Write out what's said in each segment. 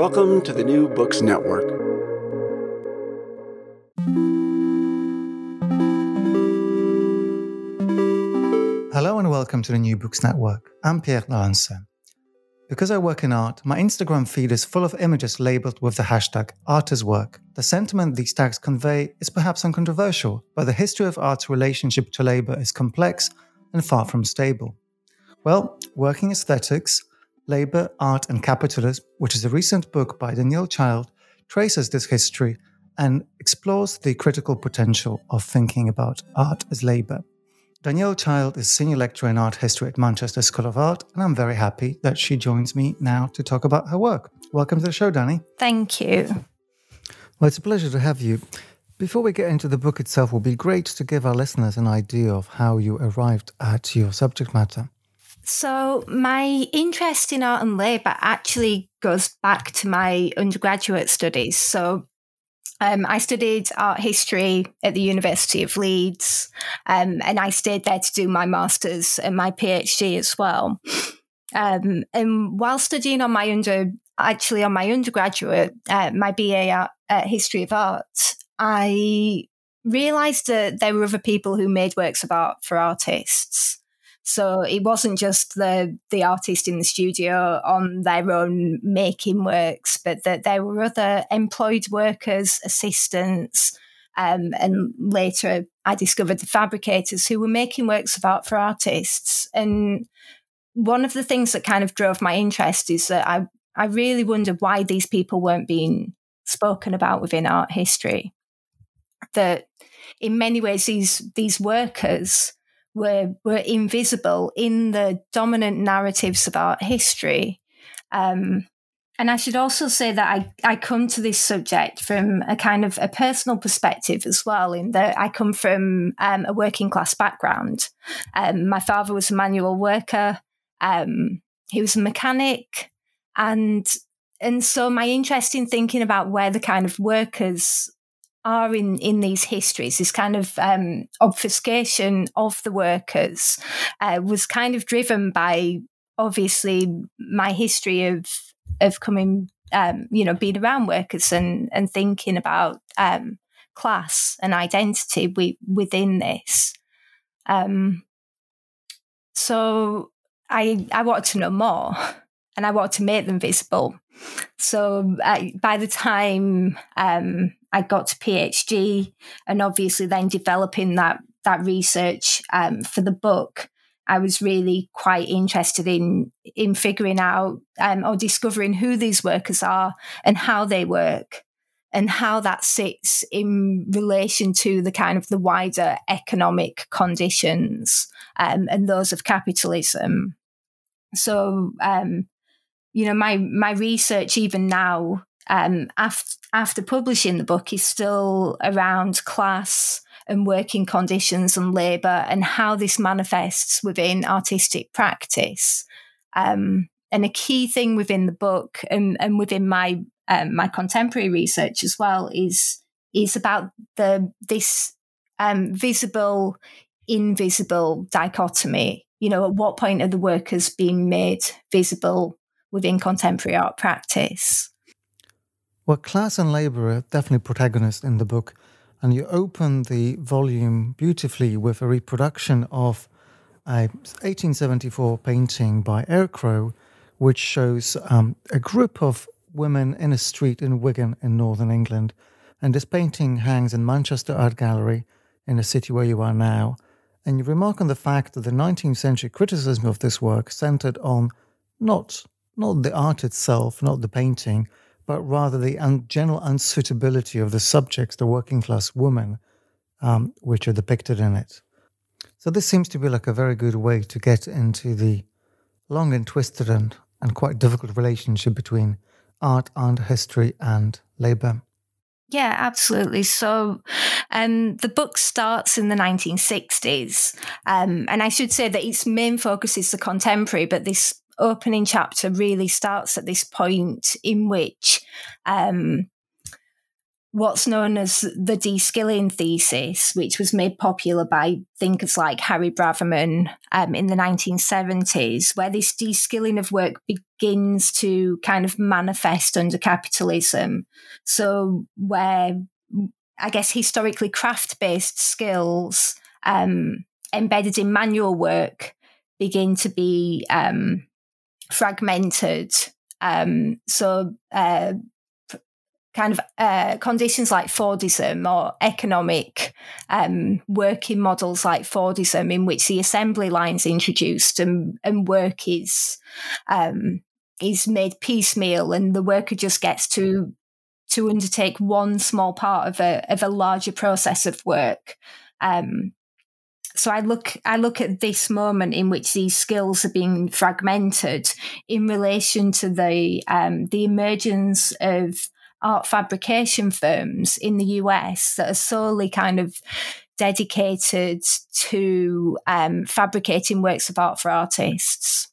Welcome to the New Books Network. Hello and welcome to the New Books Network. I'm Pierre Larensen. Because I work in art, my Instagram feed is full of images labeled with the hashtag #ArtIsWork. The sentiment these tags convey is perhaps uncontroversial, but the history of art's relationship to labor is complex and far from stable. Well, Working Aesthetics, Labor, Art and Capitalism, which is a recent book by Danielle Child, traces this history and explores the critical potential of thinking about art as labor. Danielle Child is Senior Lecturer in Art History at Manchester School of Art, and I'm very happy that she joins me now to talk about her work. Welcome to the show, Danny. Thank you. Well, it's a pleasure to have you. Before we get into the book itself, it would be great to give our listeners an idea of how you arrived at your subject matter. So, my interest in art and labour actually goes back to my undergraduate studies. So, um, I studied art history at the University of Leeds, um, and I stayed there to do my master's and my PhD as well. Um, and while studying on my under, actually on my undergraduate, uh, my BA art, history of art, I realised that there were other people who made works of art for artists. So it wasn't just the the artist in the studio on their own making works, but that there were other employed workers, assistants, um, and later I discovered the fabricators who were making works of art for artists. And one of the things that kind of drove my interest is that I I really wondered why these people weren't being spoken about within art history. That in many ways these these workers were were invisible in the dominant narratives art history. Um, and I should also say that I, I come to this subject from a kind of a personal perspective as well, in that I come from um, a working class background. Um, my father was a manual worker. Um, he was a mechanic, and and so my interest in thinking about where the kind of workers are in in these histories this kind of um, obfuscation of the workers uh, was kind of driven by obviously my history of of coming um, you know being around workers and and thinking about um, class and identity we, within this. Um, so I I wanted to know more and I wanted to make them visible so uh, by the time um, I got to PhD, and obviously then developing that that research um, for the book, I was really quite interested in in figuring out um, or discovering who these workers are and how they work, and how that sits in relation to the kind of the wider economic conditions um, and those of capitalism. So, um, you know, my my research even now um, after after publishing the book is still around class and working conditions and labour and how this manifests within artistic practice. Um, and a key thing within the book and, and within my um, my contemporary research as well is is about the this um, visible invisible dichotomy. You know, at what point are the workers being made visible within contemporary art practice? Well, class and labour are definitely protagonists in the book, and you open the volume beautifully with a reproduction of a 1874 painting by Eyre Crowe, which shows um, a group of women in a street in Wigan in northern England. And this painting hangs in Manchester Art Gallery in the city where you are now. And you remark on the fact that the 19th century criticism of this work centered on not, not the art itself, not the painting, but rather the un- general unsuitability of the subjects, the working class woman, um, which are depicted in it. So this seems to be like a very good way to get into the long and twisted and, and quite difficult relationship between art and history and labor. Yeah, absolutely. So um, the book starts in the 1960s. Um, and I should say that its main focus is the contemporary, but this opening chapter really starts at this point in which um, what's known as the de-skilling thesis, which was made popular by thinkers like Harry Braverman um, in the 1970s, where this de-skilling of work begins to kind of manifest under capitalism. So where I guess historically craft-based skills um, embedded in manual work begin to be um, fragmented. Um, so uh, kind of uh, conditions like Fordism or economic um, working models like Fordism, in which the assembly line is introduced and, and work is um, is made piecemeal, and the worker just gets to to undertake one small part of a of a larger process of work. Um, so I look I look at this moment in which these skills are being fragmented in relation to the um, the emergence of art fabrication firms in the US that are solely kind of dedicated to um, fabricating works of art for artists.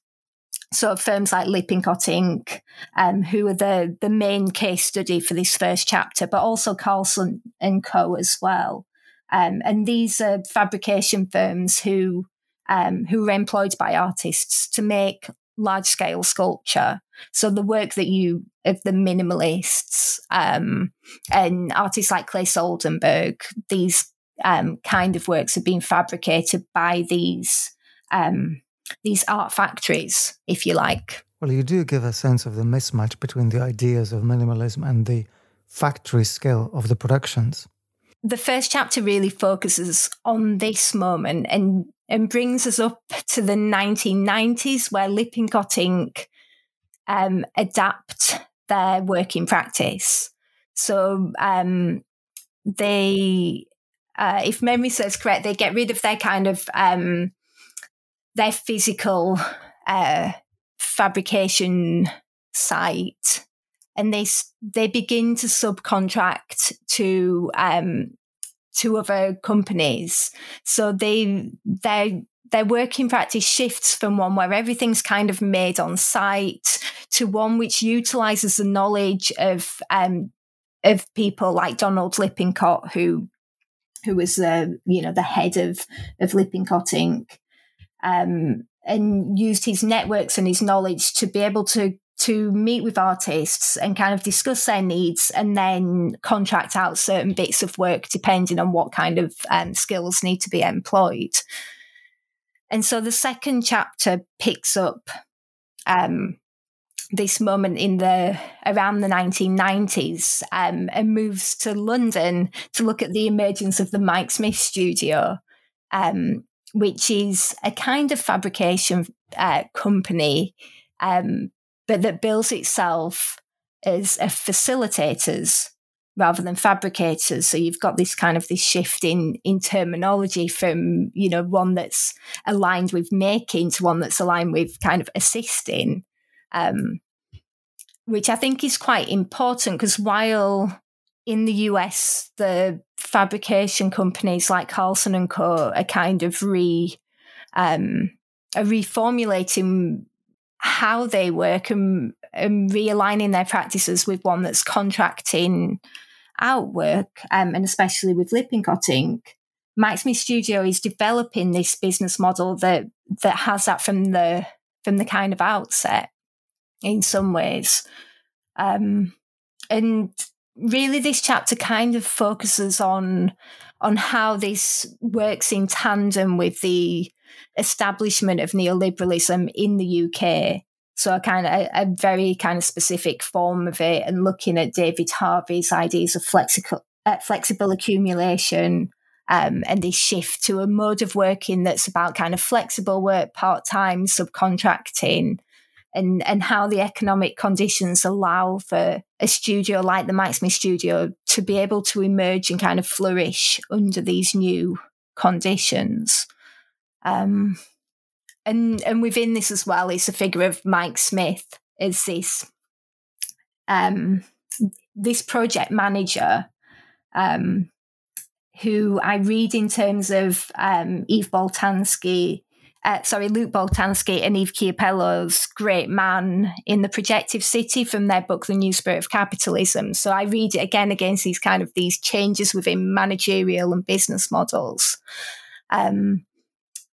So firms like Lippincott Inc., um, who are the, the main case study for this first chapter, but also Carlson and Co. as well. Um, and these are fabrication firms who um, who are employed by artists to make large scale sculpture. So the work that you of the minimalists um, and artists like Claes Oldenburg, these um, kind of works have been fabricated by these um, these art factories, if you like. Well, you do give a sense of the mismatch between the ideas of minimalism and the factory scale of the productions. The first chapter really focuses on this moment and and brings us up to the 1990s, where Lippincott Inc. Um, adapt their working practice. So um, they, uh, if memory serves correct, they get rid of their kind of um, their physical uh, fabrication site, and they they begin to subcontract to um, to other companies. So they their their working practice shifts from one where everything's kind of made on site to one which utilizes the knowledge of um, of people like Donald Lippincott, who who was the you know the head of of Lippincott Inc. Um, and used his networks and his knowledge to be able to to meet with artists and kind of discuss their needs and then contract out certain bits of work depending on what kind of um, skills need to be employed. And so the second chapter picks up um, this moment in the around the 1990s um, and moves to London to look at the emergence of the Mike Smith studio, um, which is a kind of fabrication uh, company um, but that bills itself as a facilitators rather than fabricators. So you've got this kind of this shift in in terminology from you know one that's aligned with making to one that's aligned with kind of assisting, um, which I think is quite important because while in the US the fabrication companies like Carlson and Co are kind of re um, are reformulating how they work and, and realigning their practices with one that's contracting out work, um, and especially with Lippincott Inc. Mike Smith Studio is developing this business model that that has that from the from the kind of outset in some ways. Um, and really this chapter kind of focuses on on how this works in tandem with the establishment of neoliberalism in the UK. So a kind of a, a very kind of specific form of it, and looking at David Harvey's ideas of flexible uh, flexible accumulation, um, and this shift to a mode of working that's about kind of flexible work, part time, subcontracting, and and how the economic conditions allow for a studio like the Smith Studio to be able to emerge and kind of flourish under these new conditions. Um, and and within this as well is the figure of Mike Smith Is this um, this project manager um, who I read in terms of um, Eve Boltanski uh, sorry, Luc Boltanski and Eve Chiapello's Great Man in the Projective City from their book, The New Spirit of Capitalism. So I read it again against these kind of these changes within managerial and business models. Um,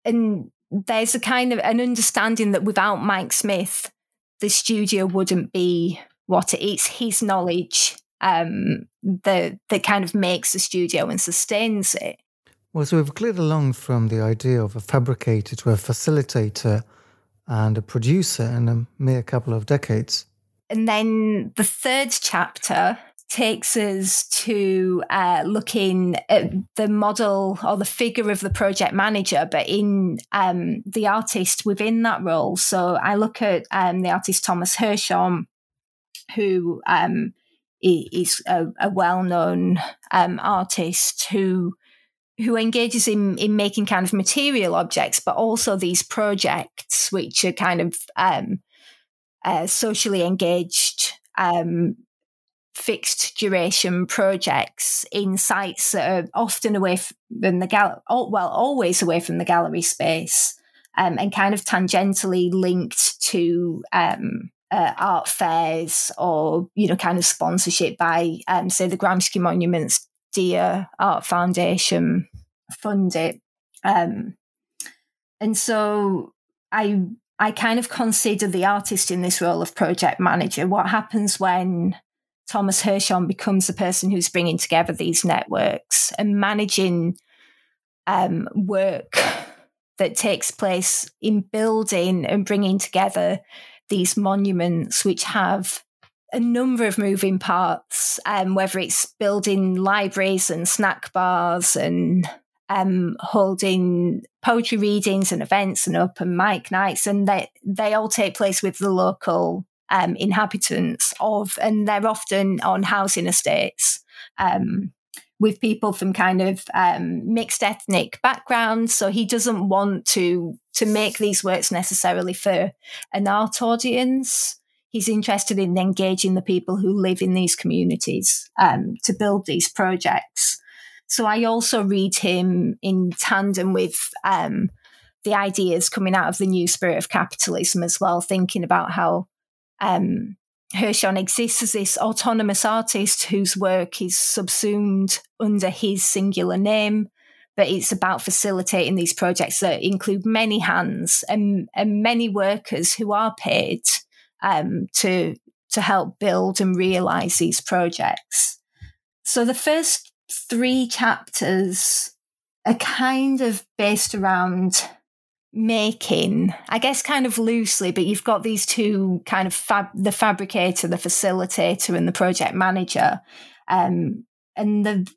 and there's a kind of an understanding that without Mike Smith, the studio wouldn't be what it is. His knowledge um, that that kind of makes the studio and sustains it. Well, so we've cleared along from the idea of a fabricator to a facilitator and a producer in a mere couple of decades. And then the third chapter takes us to uh, looking at the model or the figure of the project manager, but in um, the artist within that role. So I look at um, the artist Thomas Hirschhorn, who um, is a, a well-known um, artist who who engages in in making kind of material objects, but also these projects which are kind of um, uh, socially engaged um, fixed duration projects in sites that are often away from the gallery, well, always away from the gallery space, um, and kind of tangentially linked to um, uh, art fairs or you know kind of sponsorship by um, say the Gramsci Monuments Dia Art Foundation fund it, um, and so I I kind of consider the artist in this role of project manager. What happens when Thomas Hirschhorn becomes the person who's bringing together these networks and managing um, work that takes place in building and bringing together these monuments, which have a number of moving parts, um, whether it's building libraries and snack bars and um, holding poetry readings and events and open mic nights, and they they all take place with the local um, inhabitants of, and they're often on housing estates. Um, with people from kind of um, mixed ethnic backgrounds, so he doesn't want to to make these works necessarily for an art audience. He's interested in engaging the people who live in these communities um, to build these projects. So I also read him in tandem with um, the ideas coming out of the new spirit of capitalism as well, thinking about how um, exists as this autonomous artist whose work is subsumed under his singular name, but it's about facilitating these projects that include many hands and, and many workers who are paid um, to to help build and realize these projects. So the first three chapters are kind of based around making i guess kind of loosely but you've got these two kind of fab the fabricator the facilitator and the project manager. Um, and the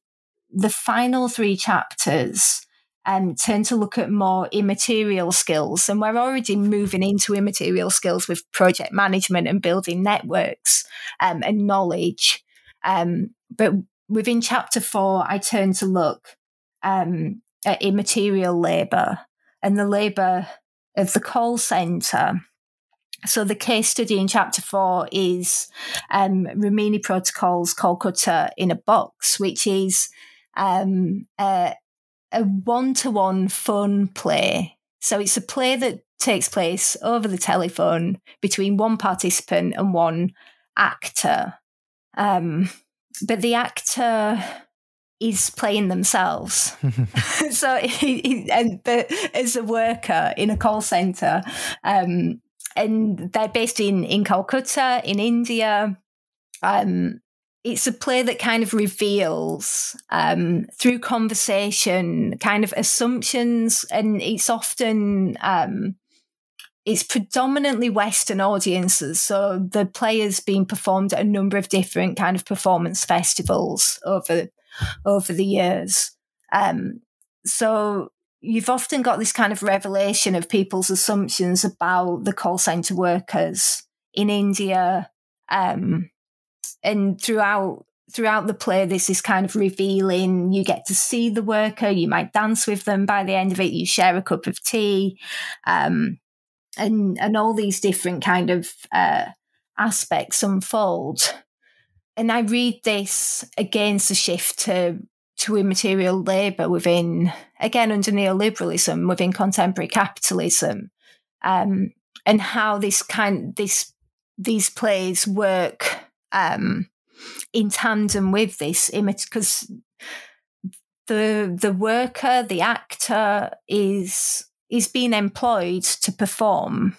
the final three chapters um, tend to look at more immaterial skills and we're already moving into immaterial skills with project management and building networks um, and knowledge. Um, but within chapter four i turn to look um, at immaterial labor and the labour of the call centre. So the case study in chapter four is um, Rimini Protokoll's Calcutta in a Box, which is um, a, a one-to-one phone play. So it's a play that takes place over the telephone between one participant and one actor. Um, but the actor is playing themselves. so, he, he, and but as a worker in a call center, um, and they're based in in Calcutta, in India. Um, it's a play that kind of reveals um, through conversation, kind of assumptions, and it's often um, it's predominantly Western audiences. So the play has been performed at a number of different kind of performance festivals over over the years. Um, so you've often got this kind of revelation of people's assumptions about the call center workers in India. Um, and throughout throughout the play, this is kind of revealing. You get to see the worker, you might dance with them by the end of it, you share a cup of tea, um, and and all these different kind of uh, aspects unfold and I read this against the shift to to immaterial labour within, again, under neoliberalism, within contemporary capitalism, um, and how this kind this these plays work um, in tandem with this image because the the worker, the actor, is is being employed to perform,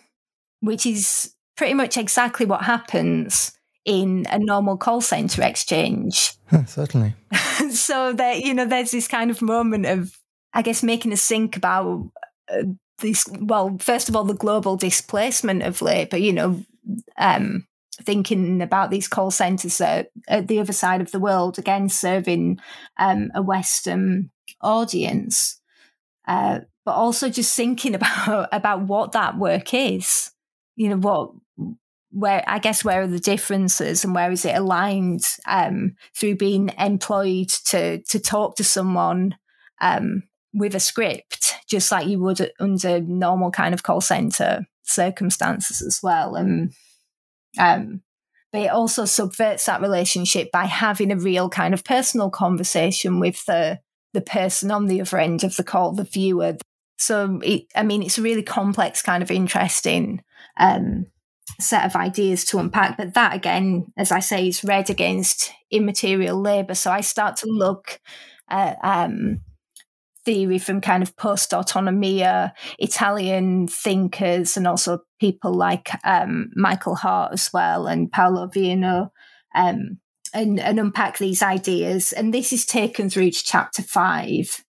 which is pretty much exactly what happens in a normal call center exchange. Certainly. so that you know, there's this kind of moment of, I guess, making us think about uh, this. Well, first of all, the global displacement of labour. You know, um, thinking about these call centres at, at, the other side of the world, again serving um, a Western audience, uh, but also just thinking about about what that work is. You know what where I guess where are the differences and where is it aligned um, through being employed to to talk to someone um, with a script, just like you would under normal kind of call center circumstances as well. And um, but it also subverts that relationship by having a real kind of personal conversation with the the person on the other end of the call, the viewer. So, it, I mean, it's a really complex kind of interesting um, set of ideas to unpack. But that, again, as I say, is read against immaterial labour. So I start to look at um, theory from kind of post autonomia, Italian thinkers, and also people like um, Michael Hardt as well, and Paolo Virno. Um, and, and, unpack these ideas. And this is taken through to chapter five,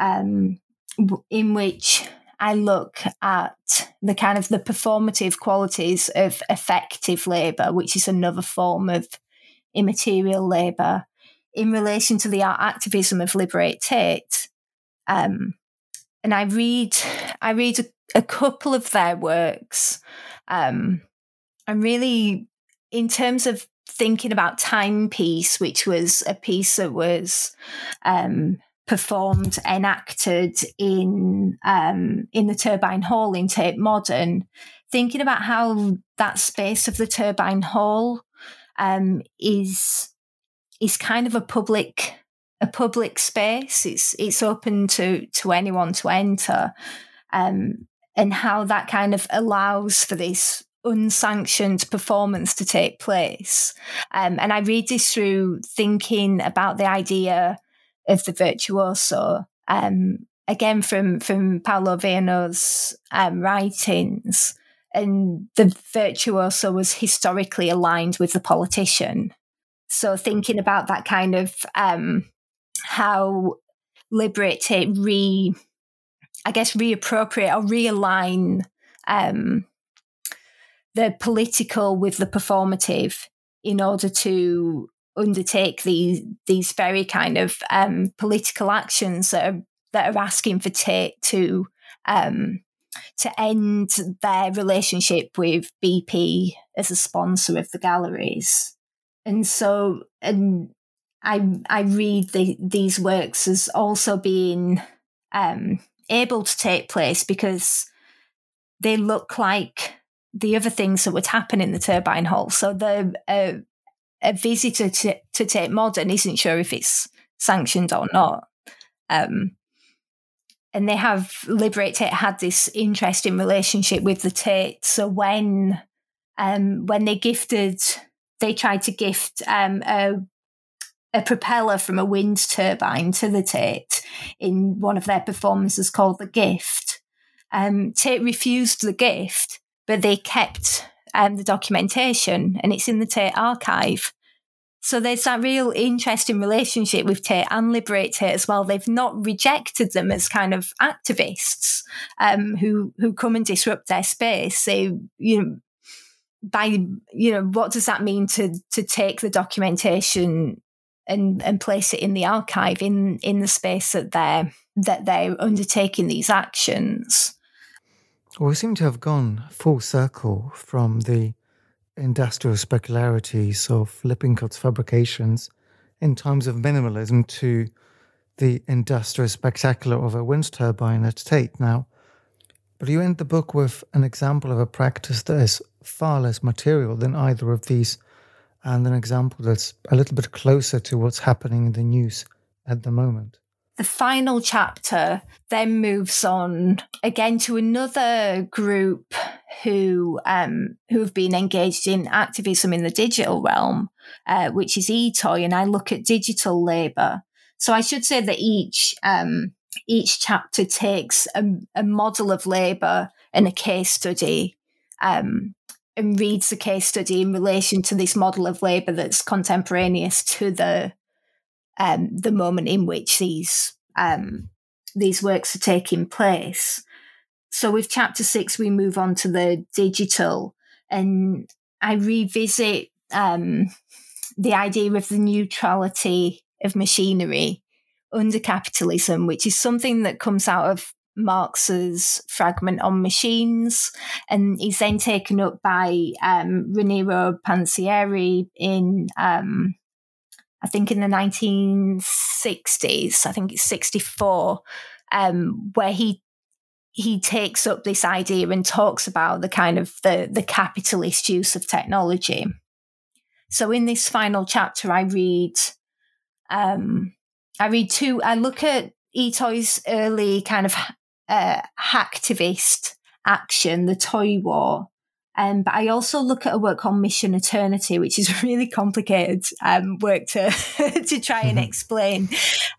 um, in which I look at the kind of the performative qualities of affective labour, which is another form of immaterial labour, in relation to the art activism of Liberate Tate. Um, and I read, I read a, a couple of their works. Um, I'm really, in terms of thinking about Timepiece, which was a piece that was um, performed, enacted in um, in the Turbine Hall in Tate Modern, thinking about how that space of the Turbine Hall um, is is kind of a public a public space. It's it's open to to anyone to enter, um, and how that kind of allows for this unsanctioned performance to take place. Um, and I read this through thinking about the idea of the virtuoso. Um, again, from from Paolo Virno's um, writings, and the virtuoso was historically aligned with the politician. So thinking about that kind of um, how Liberate Tate re, I guess, reappropriate or realign um, the political with the performative in order to undertake these these very kind of um, political actions that are that are asking for Tate to um, to end their relationship with BP as a sponsor of the galleries. And so, and I I read the, these works as also being um, able to take place because they look like the other things that would happen in the turbine hall. So the uh, a visitor to, to Tate Modern isn't sure if it's sanctioned or not. Um, and they have Liberate Tate had this interesting relationship with the Tate. So when um, when they gifted, they tried to gift um, a, a propeller from a wind turbine to the Tate in one of their performances called The Gift. Um, Tate refused the gift, but they kept um, the documentation, and it's in the Tate archive. So there's that real interesting relationship with Tate and Liberate Tate as well. They've not rejected them as kind of activists um, who who come and disrupt their space. They you know by you know what does that mean to to take the documentation and and place it in the archive in in the space that they're that they're undertaking these actions. We seem to have gone full circle from the industrial specularities of Lippincott's fabrications in times of minimalism to the industrial spectacular of a wind turbine at Tate now. But you end the book with an example of a practice that is far less material than either of these, and an example that's a little bit closer to what's happening in the news at the moment. The final chapter then moves on again to another group who um, who have been engaged in activism in the digital realm, uh, which is eToy, and I look at digital labour. So I should say that each um, each chapter takes a, a model of labour and a case study um, and reads the case study in relation to this model of labour that's contemporaneous to the um, the moment in which these um, these works are taking place. So with chapter six, we move on to the digital, and I revisit um, the idea of the neutrality of machinery under capitalism, which is something that comes out of Marx's fragment on machines and is then taken up by um, Raniero Panzieri in, um, I think, in the 1960s. I think it's 64, um, where he he takes up this idea and talks about the kind of the the capitalist use of technology. So in this final chapter, I read um, I read two. I look at eToy's early kind of uh, hacktivist action, the toy war. Um, but I also look at a work called Mission Eternity, which is really complicated um, work to to try and mm-hmm. explain.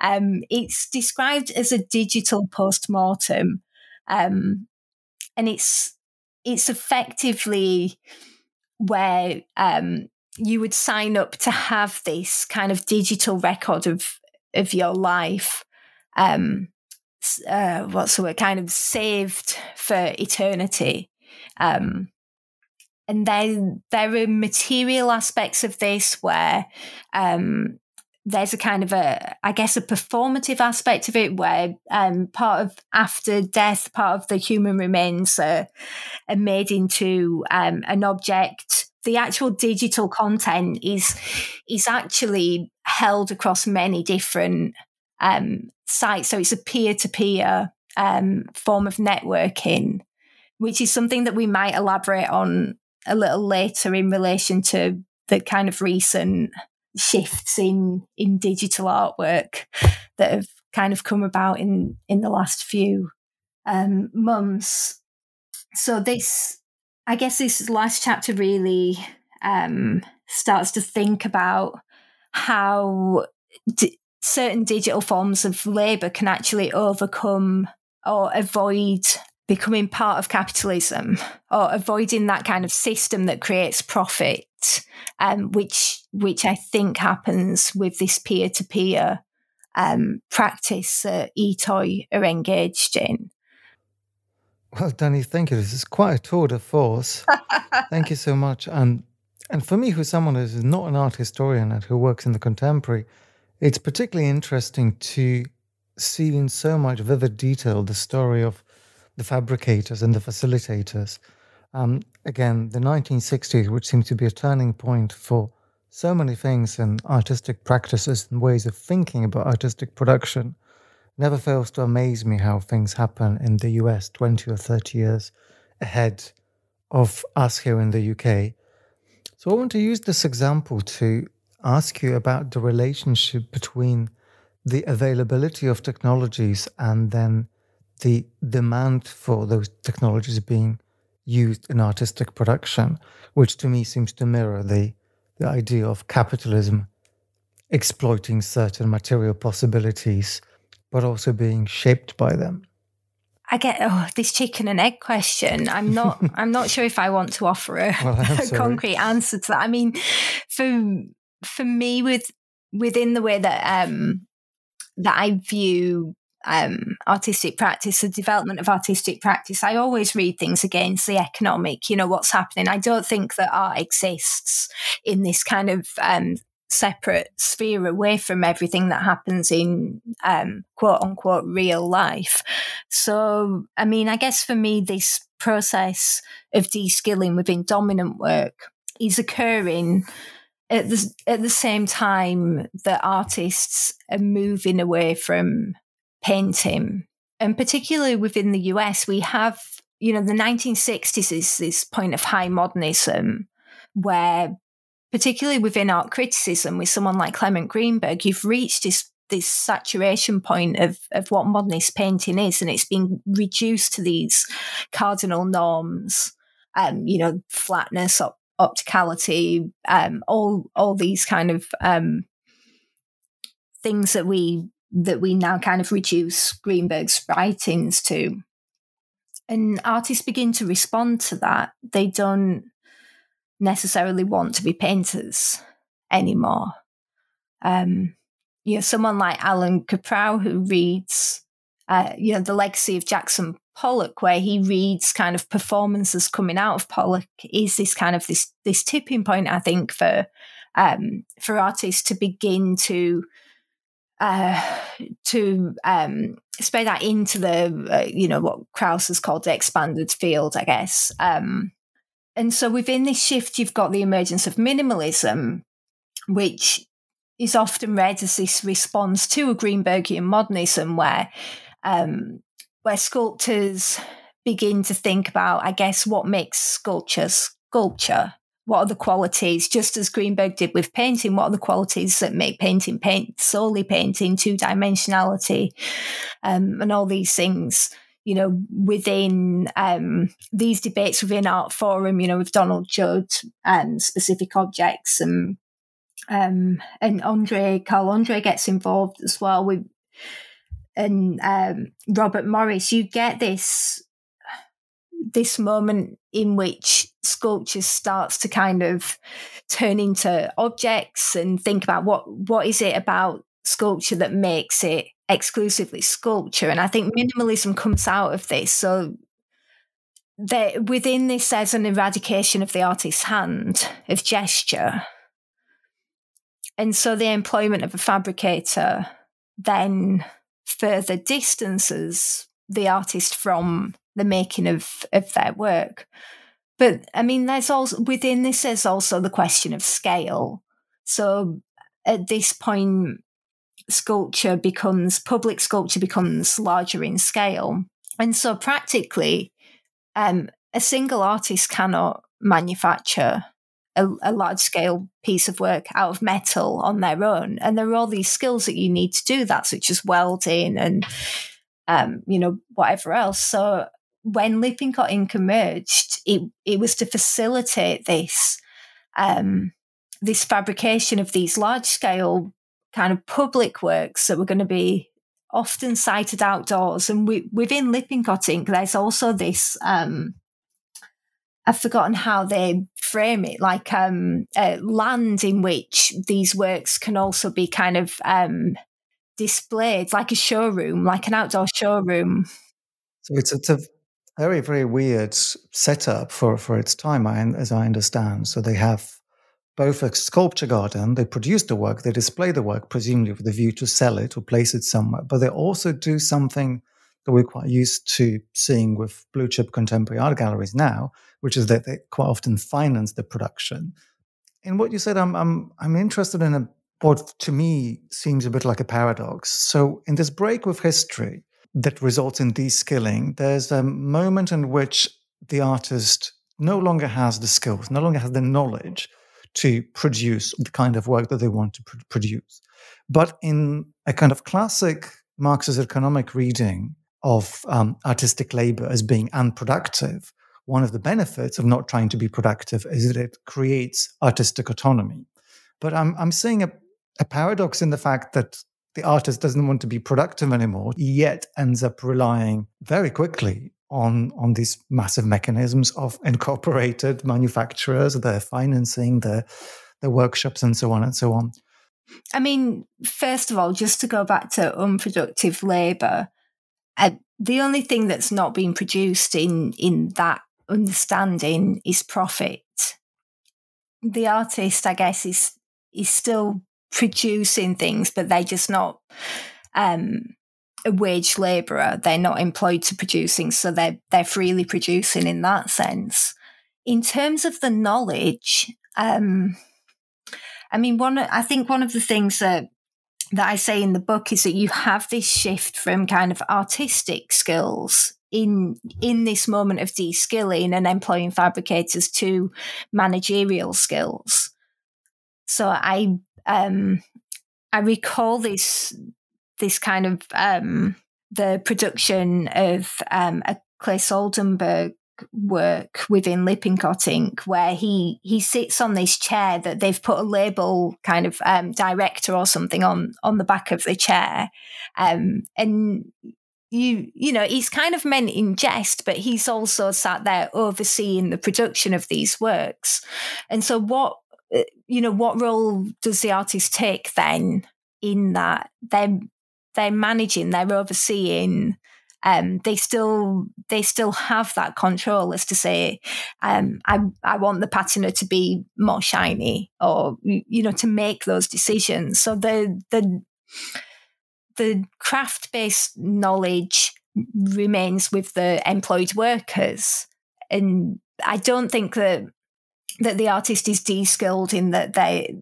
Um, it's described as a digital post mortem, um, and it's it's effectively where um, you would sign up to have this kind of digital record of of your life. Um, uh, what's the word, kind of saved for eternity. Um, and then there are material aspects of this where um, there's a kind of a, I guess, a performative aspect of it where um, part of after death, part of the human remains are, are made into um, an object. The actual digital content is is actually held across many different um, sites. So it's a peer to peer form of networking, which is something that we might elaborate on a little later in relation to the kind of recent shifts in in digital artwork that have kind of come about in in the last few um, months. So this, I guess, this last chapter really um, starts to think about how d- certain digital forms of labour can actually overcome or avoid becoming part of capitalism or avoiding that kind of system that creates profit, um, which which I think happens with this peer to peer practice that eToy are engaged in. Well, Danny, thank you. This is quite a tour de force. thank you so much. And and for me, who's someone who is not an art historian and who works in the contemporary, it's particularly interesting to see in so much vivid detail the story of the fabricators and the facilitators. Um, again, the 1960s, which seems to be a turning point for so many things in artistic practices and ways of thinking about artistic production, never fails to amaze me how things happen in the US 20 or 30 years ahead of us here in the UK. So I want to use this example to ask you about the relationship between the availability of technologies and then the demand for those technologies being used in artistic production, which to me seems to mirror the, the idea of capitalism exploiting certain material possibilities, but also being shaped by them. I get oh this chicken and egg question. I'm not I'm not sure if I want to offer a, well, a concrete answer to that. I mean, for for me with within the way that um that I view um, artistic practice, the development of artistic practice, I always read things against the economic, you know, what's happening. I don't think that art exists in this kind of um, separate sphere away from everything that happens in um, quote unquote real life. So, I mean, I guess for me, this process of de-skilling within dominant work is occurring at the, at the same time that artists are moving away from painting. And particularly within the US, we have, you know, the 1960s is this point of high modernism where particularly within art criticism with someone like Clement Greenberg, you've reached this this saturation point of of what modernist painting is, and it's been reduced to these cardinal norms. Um, you know, flatness, op- opticality, um, all all these kind of um, things that we that we now kind of reduce Greenberg's writings to. And artists begin to respond to that. They don't necessarily want to be painters anymore. Um, you know, someone like Allan Kaprow who reads, uh, you know, the legacy of Jackson Pollock, where he reads kind of performances coming out of Pollock, is this kind of this this tipping point, I think, for um, for artists to begin to uh, to um, spread that into the uh, you know what Krauss has called the expanded field, I guess. Um, and so within this shift, you've got the emergence of minimalism, which is often read as this response to a Greenbergian modernism, where um, where sculptors begin to think about, I guess, what makes sculpture sculpture. What are the qualities, just as Greenberg did with painting, what are the qualities that make painting paint solely painting, two dimensionality, um, and all these things you know, within um, these debates within Artforum, you know, with Donald Judd and specific objects and um, and Andre, Carl Andre gets involved as well with and um, Robert Morris, you get this this moment in which sculpture starts to kind of turn into objects and think about what what is it about sculpture that makes it exclusively sculpture. And I think minimalism comes out of this. So that within this there's an eradication of the artist's hand, of gesture. And so the employment of a fabricator then further distances the artist from the making of, of their work. But I mean, there's also within this, there's also the question of scale. So at this point, sculpture becomes public sculpture becomes larger in scale. And so practically, um, a single artist cannot manufacture a, a large scale piece of work out of metal on their own. And there are all these skills that you need to do that, such as welding and, um, you know, whatever else. So when Lippincott Inc. emerged, it, it was to facilitate this, um, this fabrication of these large scale kind of public works that were going to be often sited outdoors. And we, within Lippincott Inc., there's also this. Um, I've forgotten how they frame it, like um, uh, land in which these works can also be kind of um, displayed, like a showroom, like an outdoor showroom. So it's, it's a very, very weird setup for, for its time, as I understand. So they have both a sculpture garden, they produce the work, they display the work, presumably with the view to sell it or place it somewhere, but they also do something that we're quite used to seeing with blue chip contemporary art galleries now, which is that they quite often finance the production. In what you said, I'm I'm I'm interested in a what to me seems a bit like a paradox. So in this break with history that results in de-skilling, there's a moment in which the artist no longer has the skills, no longer has the knowledge to produce the kind of work that they want to pr- produce. But in a kind of classic Marxist economic reading of um, artistic labor as being unproductive, one of the benefits of not trying to be productive is that it creates artistic autonomy. But I'm, I'm seeing a, a paradox in the fact that the artist doesn't want to be productive anymore, yet ends up relying very quickly on on these massive mechanisms of incorporated manufacturers, their financing, their their workshops, and so on and so on. I mean, first of all, just to go back to unproductive labour, uh, the only thing that's not being produced in in that understanding is profit. The artist, I guess, is is still producing things, but they're just not um, a wage labourer. They're not employed to producing, so they're they're freely producing in that sense. In terms of the knowledge, um, I mean, one I think one of the things that that I say in the book is that you have this shift from kind of artistic skills in in this moment of de-skilling and employing fabricators to managerial skills. So I um, I recall this this kind of um, the production of um, a Claes Oldenburg work within Lippincott Inc., where he he sits on this chair that they've put a label kind of um, director or something on on the back of the chair, um, and you you know he's kind of meant in jest, but he's also sat there overseeing the production of these works, and so what you know what role does the artist take then in that they're they're managing, they're overseeing um, they still they still have that control as to say, um, I I want the patina to be more shiny, or you know, to make those decisions. So the the the craft based knowledge remains with the employed workers, and I don't think that that the artist is de-skilled in that they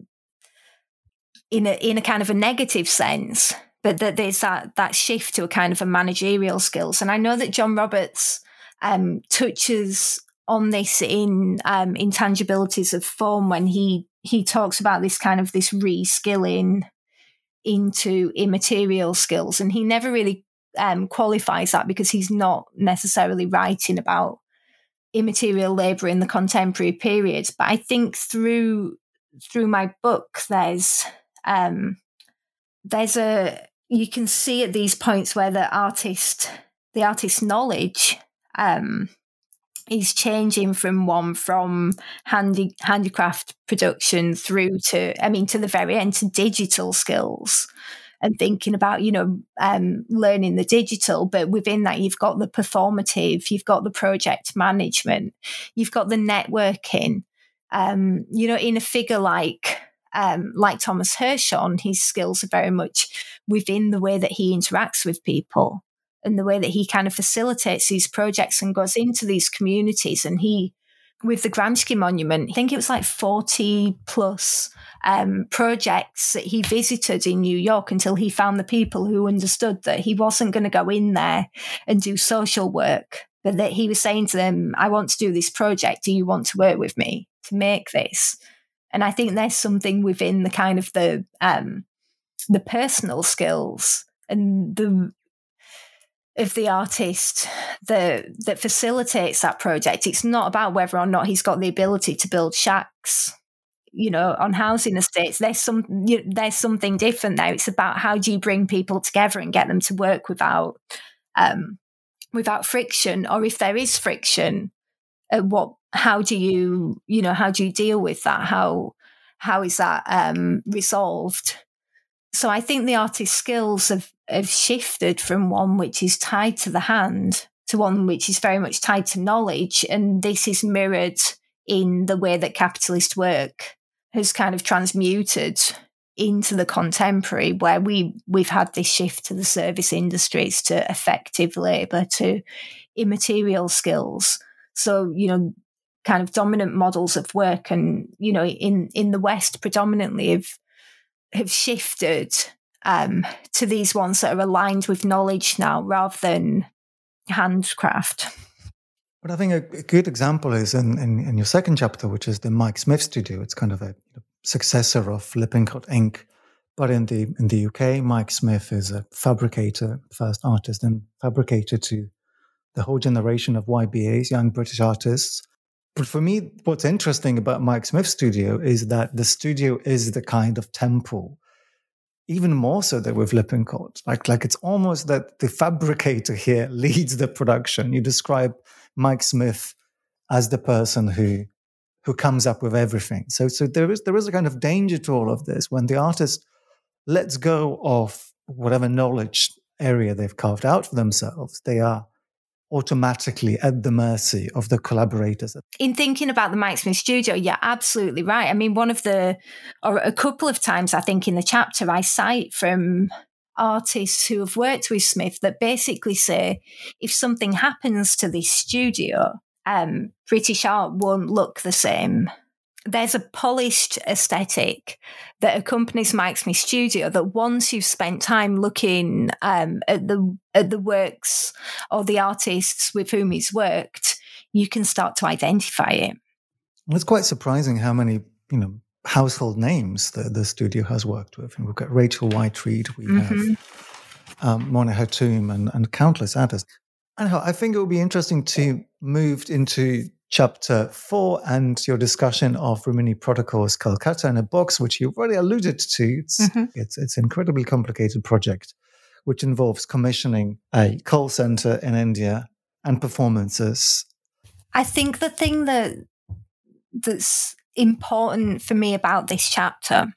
in a in a kind of a negative sense but that there's that that shift to a kind of a managerial skills. And I know that John Roberts um, touches on this in um, intangibilities of form when he he talks about this kind of this reskilling into immaterial skills, and he never really um, qualifies that because he's not necessarily writing about immaterial labor in the contemporary period. But I think through through my book, there's um, there's a you can see at these points where the artist, the artist's knowledge, um, is changing from one from handy handicraft production through to, I mean, to the very end to digital skills and thinking about you know um, learning the digital but within that you've got the performative you've got the project management you've got the networking um, you know in a figure like um, like Thomas Hirschhorn, his skills are very much within the way that he interacts with people and the way that he kind of facilitates these projects and goes into these communities. And he, with the Gramsci Monument, I think it was like 40 plus um, projects that he visited in New York until he found the people who understood that he wasn't going to go in there and do social work, but that he was saying to them, I want to do this project. Do you want to work with me to make this? And I think there's something within the kind of the um, the personal skills and the of the artist that that facilitates that project. It's not about whether or not he's got the ability to build shacks, you know, on housing estates. There's some you know, there's something different there. It's about how do you bring people together and get them to work without um, without friction, or if there is friction, uh, what how do you you know how do you deal with that how how is that um, resolved so i think the artist's skills have, have shifted from one which is tied to the hand to one which is very much tied to knowledge and this is mirrored in the way that capitalist work has kind of transmuted into the contemporary where we we've had this shift to the service industries to affective labor to immaterial skills. So you know kind of dominant models of work and you know in in the west predominantly have have shifted um, to these ones that are aligned with knowledge now rather than handcraft. But i think a, good example is in, in, in your second chapter which is the mike smith studio. It's kind of a successor of lippincott inc but in the in the uk mike smith is a fabricator first artist and fabricator to the whole generation of ybas young british artists but for me, what's interesting about Mike Smith's studio is that the studio is the kind of temple, even more so than with Lippincott. Like, like it's almost that the fabricator here leads the production. You describe Mike Smith as the person who who comes up with everything. So, so there is there is a kind of danger to all of this when the artist lets go of whatever knowledge area they've carved out for themselves. They are automatically at the mercy of the collaborators. In thinking about the Mike Smith studio, you're absolutely right. I mean, one of the, or a couple of times I think in the chapter, I cite from artists who have worked with Smith that basically say if something happens to this studio, um, British art won't look the same there's a polished aesthetic that accompanies Mike Smith Studio that once you've spent time looking um, at the at the works or the artists with whom he's worked, you can start to identify it. Well, it's quite surprising how many you know household names that the studio has worked with. And we've got Rachel Whiteread, we mm-hmm. have um, Mona Hatoum, and, and countless others. Anyhow, I think it would be interesting to move into chapter four and your discussion of Rimini Protokoll's Calcutta in a box, which you've already alluded to. It's, mm-hmm. it's, it's an incredibly complicated project, which involves commissioning a call center in India and performances. I think the thing that that's important for me about this chapter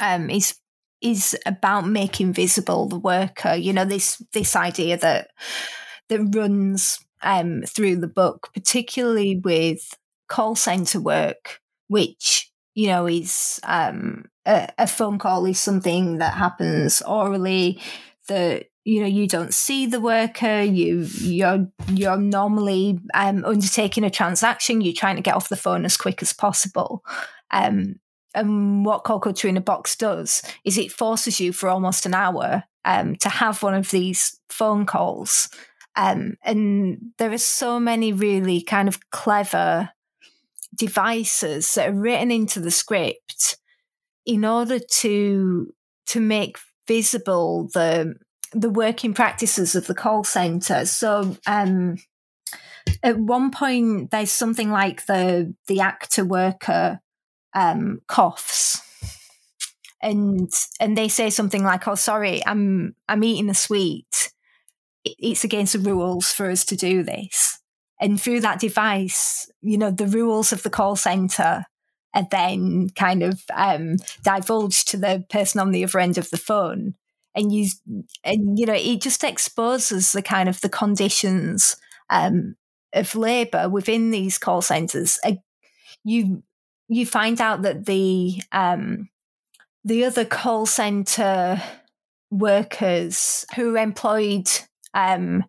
um, is is about making visible the worker. You know, this this idea that that runs um, through the book, particularly with call center work, which you know is um, a, a, phone call is something that happens orally. That you know you don't see the worker. You you're you're normally um, undertaking a transaction. You're trying to get off the phone as quick as possible. Um, and what Call Cutta in a Box does is it forces you for almost an hour um, to have one of these phone calls um, and there are so many really kind of clever devices that are written into the script in order to to make visible the the working practices of the call center. So um, at one point, there's something like the the actor worker um, coughs, and and they say something like, "Oh, sorry, I'm I'm eating a sweet," it's against the rules for us to do this. And through that device, you know, the rules of the call center are then kind of um, divulged to the person on the other end of the phone. And you, and you know, it just exposes the kind of the conditions um, of labour within these call centres. You you find out that the um, the other call centre workers who are employed um,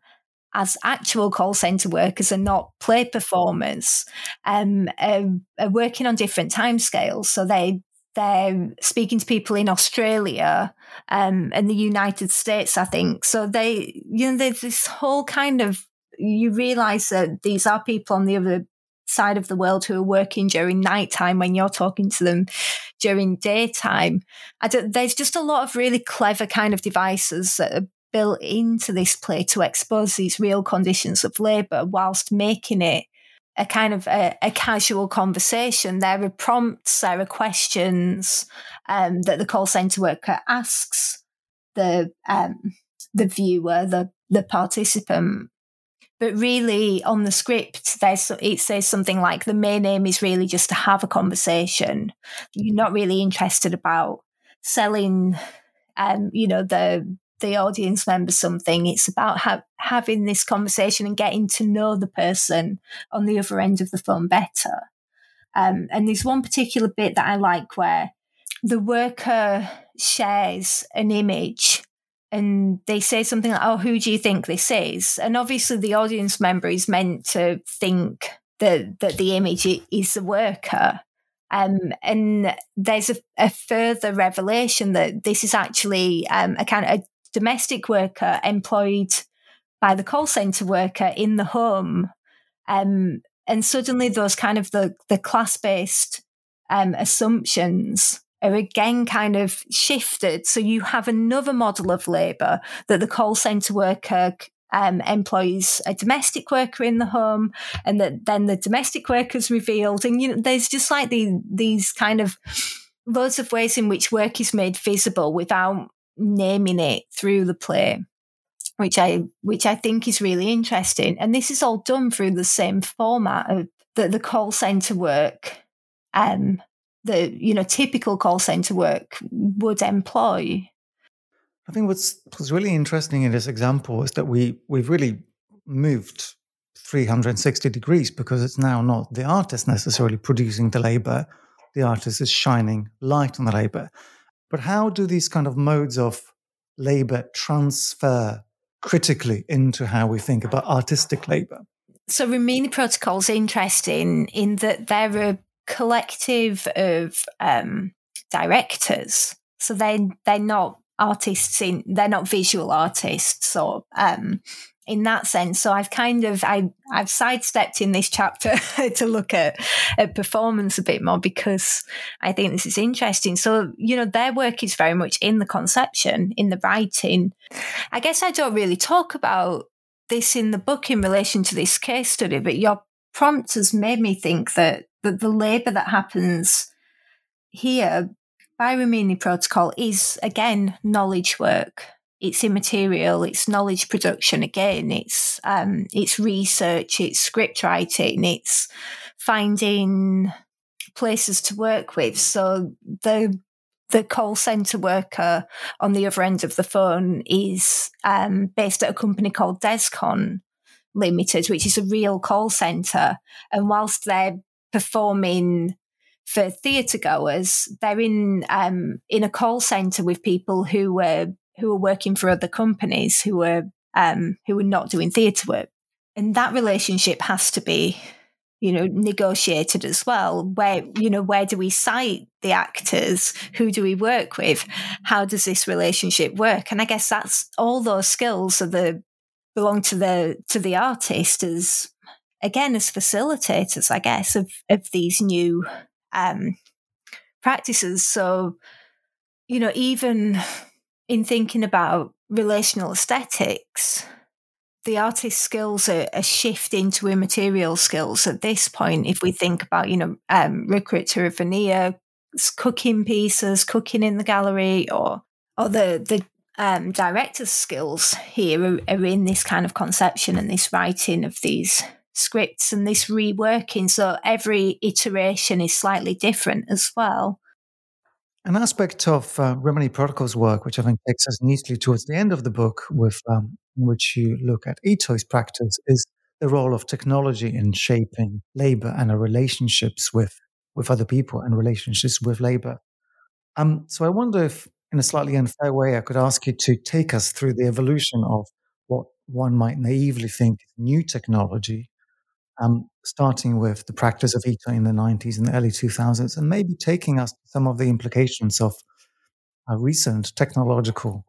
as actual call center workers and not play performers um, are, are working on different timescales. So they they're speaking to people in Australia um, and the United States, I think. So they, you know, there's this whole kind of you realize that these are people on the other side of the world who are working during nighttime when you're talking to them during daytime. there's just a lot of really clever kind of devices that are built into this play to expose these real conditions of labour whilst making it a kind of a, a, casual conversation. There are prompts, there are questions um, that the call centre worker asks the um, the viewer, the the participant. But really, on the script, there's it says something like the main aim is really just to have a conversation. You're not really interested about selling, um, you know, the the audience member something. It's about ha- having this conversation and getting to know the person on the other end of the phone better. Um, and there's one particular bit that I like where the worker shares an image and they say something like, Oh, who do you think this is? And obviously, the audience member is meant to think that, that the image is the worker. Um, and there's a, a, further revelation that this is actually um, a kind of a domestic worker employed by the call center worker in the home. Um, and suddenly those kind of the, the class based um, assumptions are again kind of shifted. So you have another model of labour that the call centre worker um, employs a domestic worker in the home, and that then the domestic workers revealed. And you know, there's just like the, these kind of loads of ways in which work is made visible without naming it through the play which I which I think is really interesting. And this is all done through the same format of the, the call center work, um, the you know typical call center work would employ. I think what's what's really interesting in this example is that we we've really moved 360 degrees because it's now not the artist necessarily producing the labor, the artist is shining light on the labor. But how do these kind of modes of labor transfer critically into how we think about artistic labor? So, Rimini Protokoll is interesting in that they're a collective of um, directors. So they they're not artists in they're not visual artists or um, in that sense. So I've kind of I I've sidestepped in this chapter to look at at performance a bit more because I think this is interesting. So you know their work is very much in the conception, in the writing. I guess I don't really talk about this in the book in relation to this case study, but your prompt has made me think that that the labour that happens here by Rimini Protokoll is again knowledge work it's immaterial, it's knowledge production again, it's um, it's research, it's script writing, it's finding places to work with. So the the call center worker on the other end of the phone is um, based at a company called Descon Limited, which is a real call center. And whilst they're performing for theatre goers, they're in um, in a call center with people who were who were working for other companies who were um, who were not doing theatre work, and that relationship has to be, you know, negotiated as well. Where you know where do we cite the actors? Who do we work with? How does this relationship work? And I guess that's all those skills are the belong to the to the artist as again as facilitators, I guess, of of these new um, practices. So, you know, even in thinking about relational aesthetics, the artist's skills are, are shifting to immaterial skills at this point. If we think about, you know, um, a veneer, cooking pieces, cooking in the gallery, or or the the um, director's skills here are, are in this kind of conception and this writing of these scripts and this reworking. So every iteration is slightly different as well. An aspect of uh, Rimini Protokoll's work, which I think takes us neatly towards the end of the book, with um, in which you look at etoy's practice, is the role of technology in shaping labor and our relationships with with other people and relationships with labor. Um, so I wonder if, in a slightly unfair way, I could ask you to take us through the evolution of what one might naively think new technology um, starting with the practice of etoy in the 90s and the early 2000s, and maybe taking us to some of the implications of a recent technological,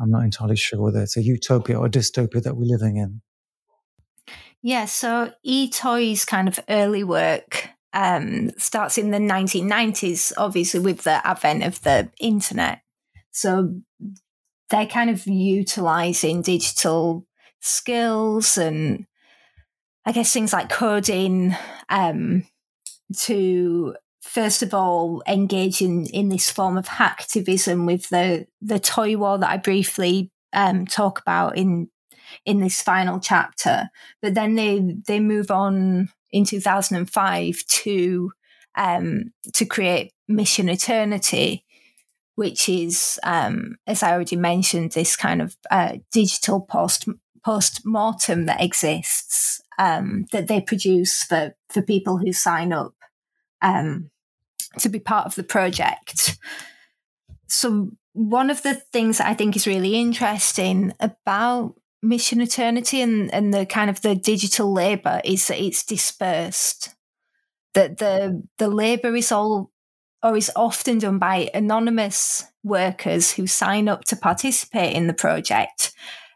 I'm not entirely sure whether it's a utopia or a dystopia that we're living in. Yeah, so etoy's kind of early work um, starts in the 1990s, obviously with the advent of the internet. So they're kind of utilizing digital skills and I guess things like coding um, to first of all engage in in this form of hacktivism with the the Toywar that I briefly um, talk about in in this final chapter. But then they they move on in 2005 to um, to create Mission Eternity, which is, um, as I already mentioned, this kind of uh, digital post post mortem that exists um, that they produce for for people who sign up um, to be part of the project. So one of the things that I think is really interesting about Mission Eternity and, and the kind of the digital labour is that it's dispersed. That the the labour is all or is often done by anonymous workers who sign up to participate in the project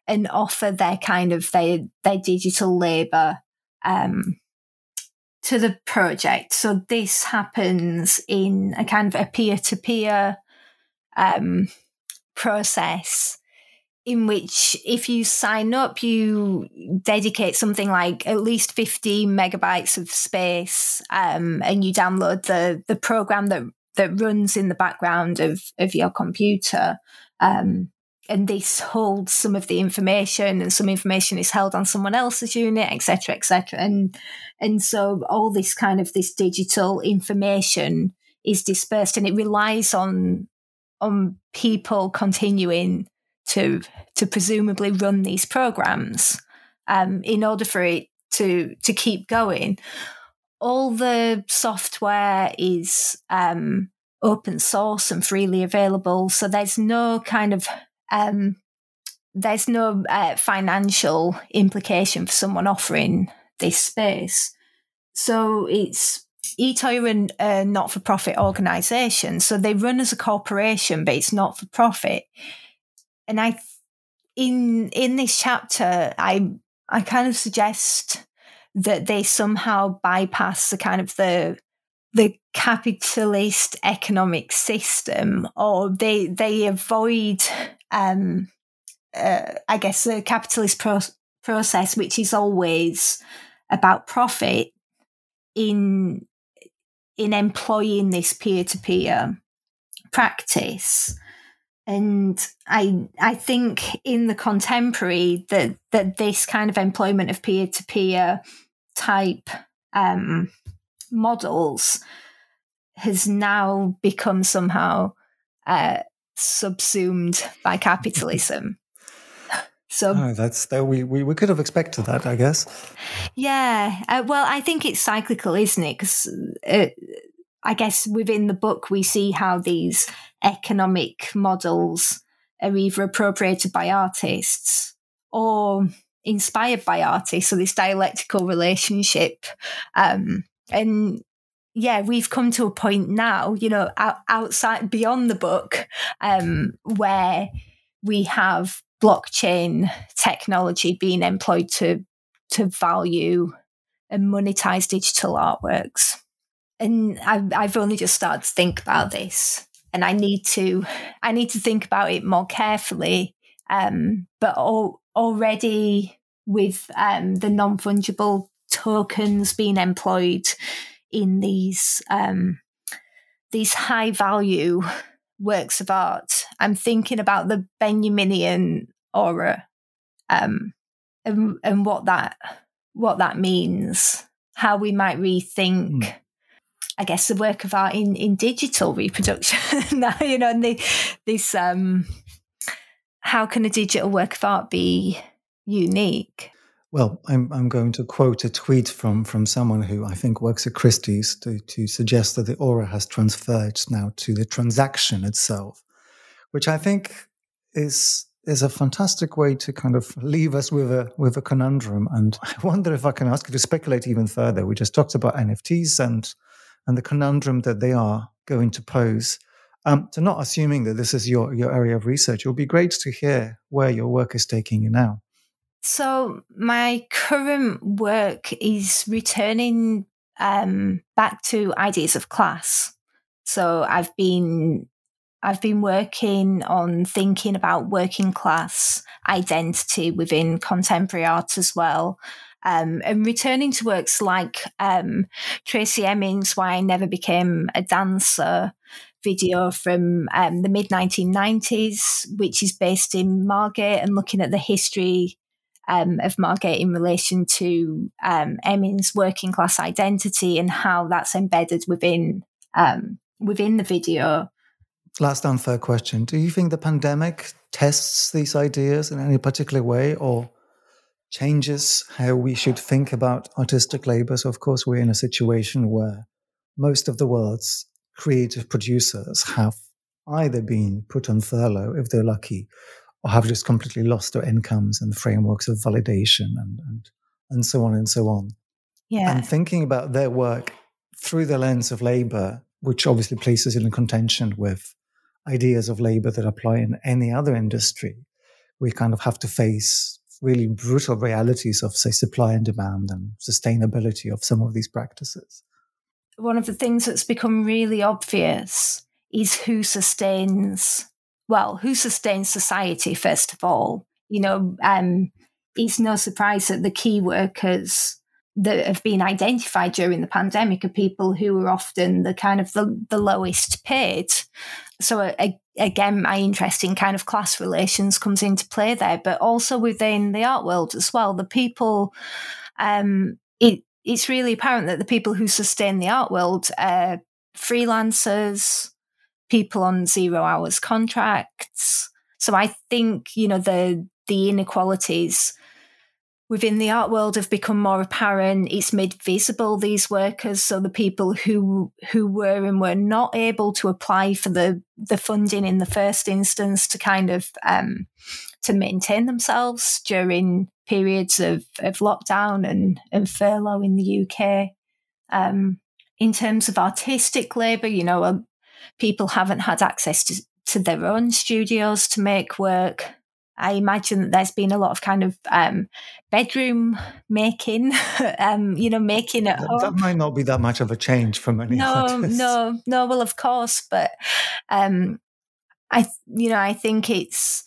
and offer their kind of their their digital labor um, to the project. So this happens in a kind of a peer to peer process in which if you sign up, you dedicate something like at least 50 megabytes of space um, and you download the, the program that, that runs in the background of, of your computer. Um, and this holds some of the information and some information is held on someone else's unit etc etc and and so all this kind of this digital information is dispersed and it relies on on people continuing to to presumably run these programs um, in order for it to to keep going. All the software is um, open source and freely available so there's no kind of um, there's no uh, financial implication for someone offering this space. So it's eToy a not for profit organisation. So they run as a corporation, but it's not for profit. And I, in in this chapter, I I kind of suggest that they somehow bypass the kind of the the capitalist economic system, or they they avoid, um, uh, I guess, the capitalist pro- process, which is always about profit in in employing this peer to peer practice. And I I think in the contemporary that that this kind of employment of peer to peer type um, models has now become somehow uh, subsumed by capitalism. So oh, that's that we, we we could have expected that, I guess. Yeah, uh, well, I think it's cyclical, isn't it? Because uh, I guess within the book we see how these economic models are either appropriated by artists or inspired by artists. So this dialectical relationship, um, and yeah, we've come to a point now, you know, out, outside beyond the book, um, where we have blockchain technology being employed to to value and monetize digital artworks. And I've, I've only just started to think about this, and I need to I need to think about it more carefully. Um, but already with um, the non fungible tokens being employed in these um, these high value works of art. I'm thinking about the Benjaminian aura, um, and and what that what that means, how we might rethink. Mm. I guess the work of art in, in digital reproduction. now, you know, and the, this um, how can a digital work of art be unique? Well, I'm, I'm going to quote a tweet from, from someone who I think works at Christie's to, to suggest that the aura has transferred now to the transaction itself, which I think is is a fantastic way to kind of leave us with a with a conundrum. And I wonder if I can ask you to speculate even further. We just talked about NFTs and and the conundrum that they are going to pose. Um, so, not assuming that this is your your area of research, it would be great to hear where your work is taking you now. So my current work is returning um, back to ideas of class. So I've been I've been working on thinking about working class identity within contemporary art as well. Um, and returning to works like um, Tracey Emin's Why I Never Became a Dancer video from um, the mid 1990s, which is based in Margate and looking at the history um, of Margate in relation to um, Emin's working class identity and how that's embedded within um, within the video. Last unfair question: Do you think the pandemic tests these ideas in any particular way, or changes how we should think about artistic labor? So, of course, we're in a situation where most of the world's creative producers have either been put on furlough if they're lucky or have just completely lost their incomes and frameworks of validation and, and, and so on and so on. Yeah. And thinking about their work through the lens of labor, which obviously places it in contention with ideas of labor that apply in any other industry, we kind of have to face really brutal realities of, say, supply and demand and sustainability of some of these practices. One of the things that's become really obvious is who sustains well, who sustains society, first of all? You know, um, it's no surprise that the key workers that have been identified during the pandemic are people who are often the kind of the, the lowest paid. So uh, again, my interest in kind of class relations comes into play there, but also within the art world as well. The people, um, it, it's really apparent that the people who sustain the art world are freelancers, people on zero hours contracts. So I think, you know, the the inequalities within the art world have become more apparent. It's made visible these workers. So the people who who were and were not able to apply for the the funding in the first instance to kind of um, to maintain themselves during periods of, of lockdown and, and furlough in the UK. Um, in terms of artistic labour, you know, people haven't had access to, to their own studios to make work. I imagine that there's been a lot of kind of um, bedroom making, um, you know, making at that, home. That might not be that much of a change for many no, artists. No, no, well, of course, but um, I, you know, I think it's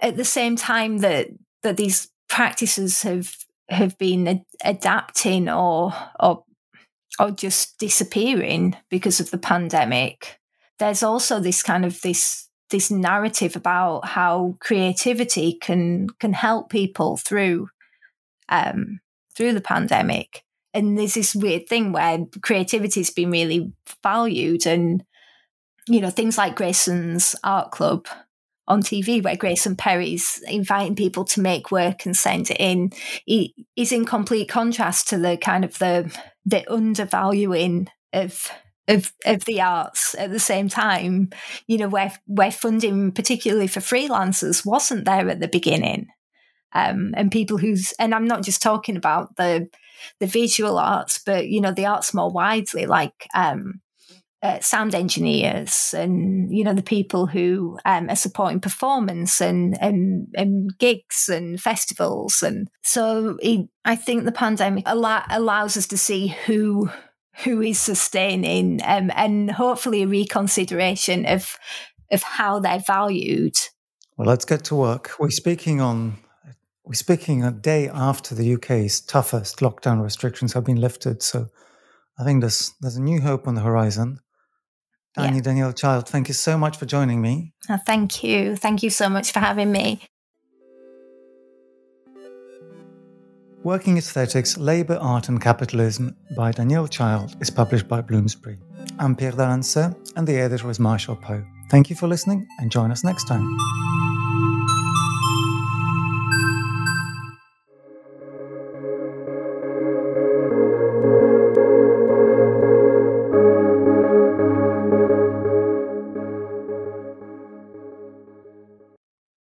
at the same time that that these practices have have been ad- adapting or or or just disappearing because of the pandemic. There's also this kind of this this narrative about how creativity can can help people through um, through the pandemic. And there's this weird thing where creativity has been really valued, and you know things like Grayson's Art Club on TV, where Grayson Perry's inviting people to make work and send it in, is in complete contrast to the kind of the the undervaluing of of of the arts at the same time. You know where where funding particularly for freelancers wasn't there at the beginning. Um, and people who's and i'm not just talking about the the visual arts but you know the arts more widely like um, uh, sound engineers and you know the people who um, are supporting performance and, and and gigs and festivals and so I think the pandemic allow, allows us to see who who is sustaining um, and hopefully a reconsideration of of how they're valued. Well, let's get to work. We're speaking on we're speaking a day after the UK's toughest lockdown restrictions have been lifted. So I think there's there's a new hope on the horizon. Yeah. Danielle Child, thank you so much for joining me. Oh, thank you. Thank you so much for having me. Working Aesthetics, Labour, Art and Capitalism by Danielle Child is published by Bloomsbury. I'm Pierre d'Alancaisez, and the editor is Marshall Poe. Thank you for listening and join us next time.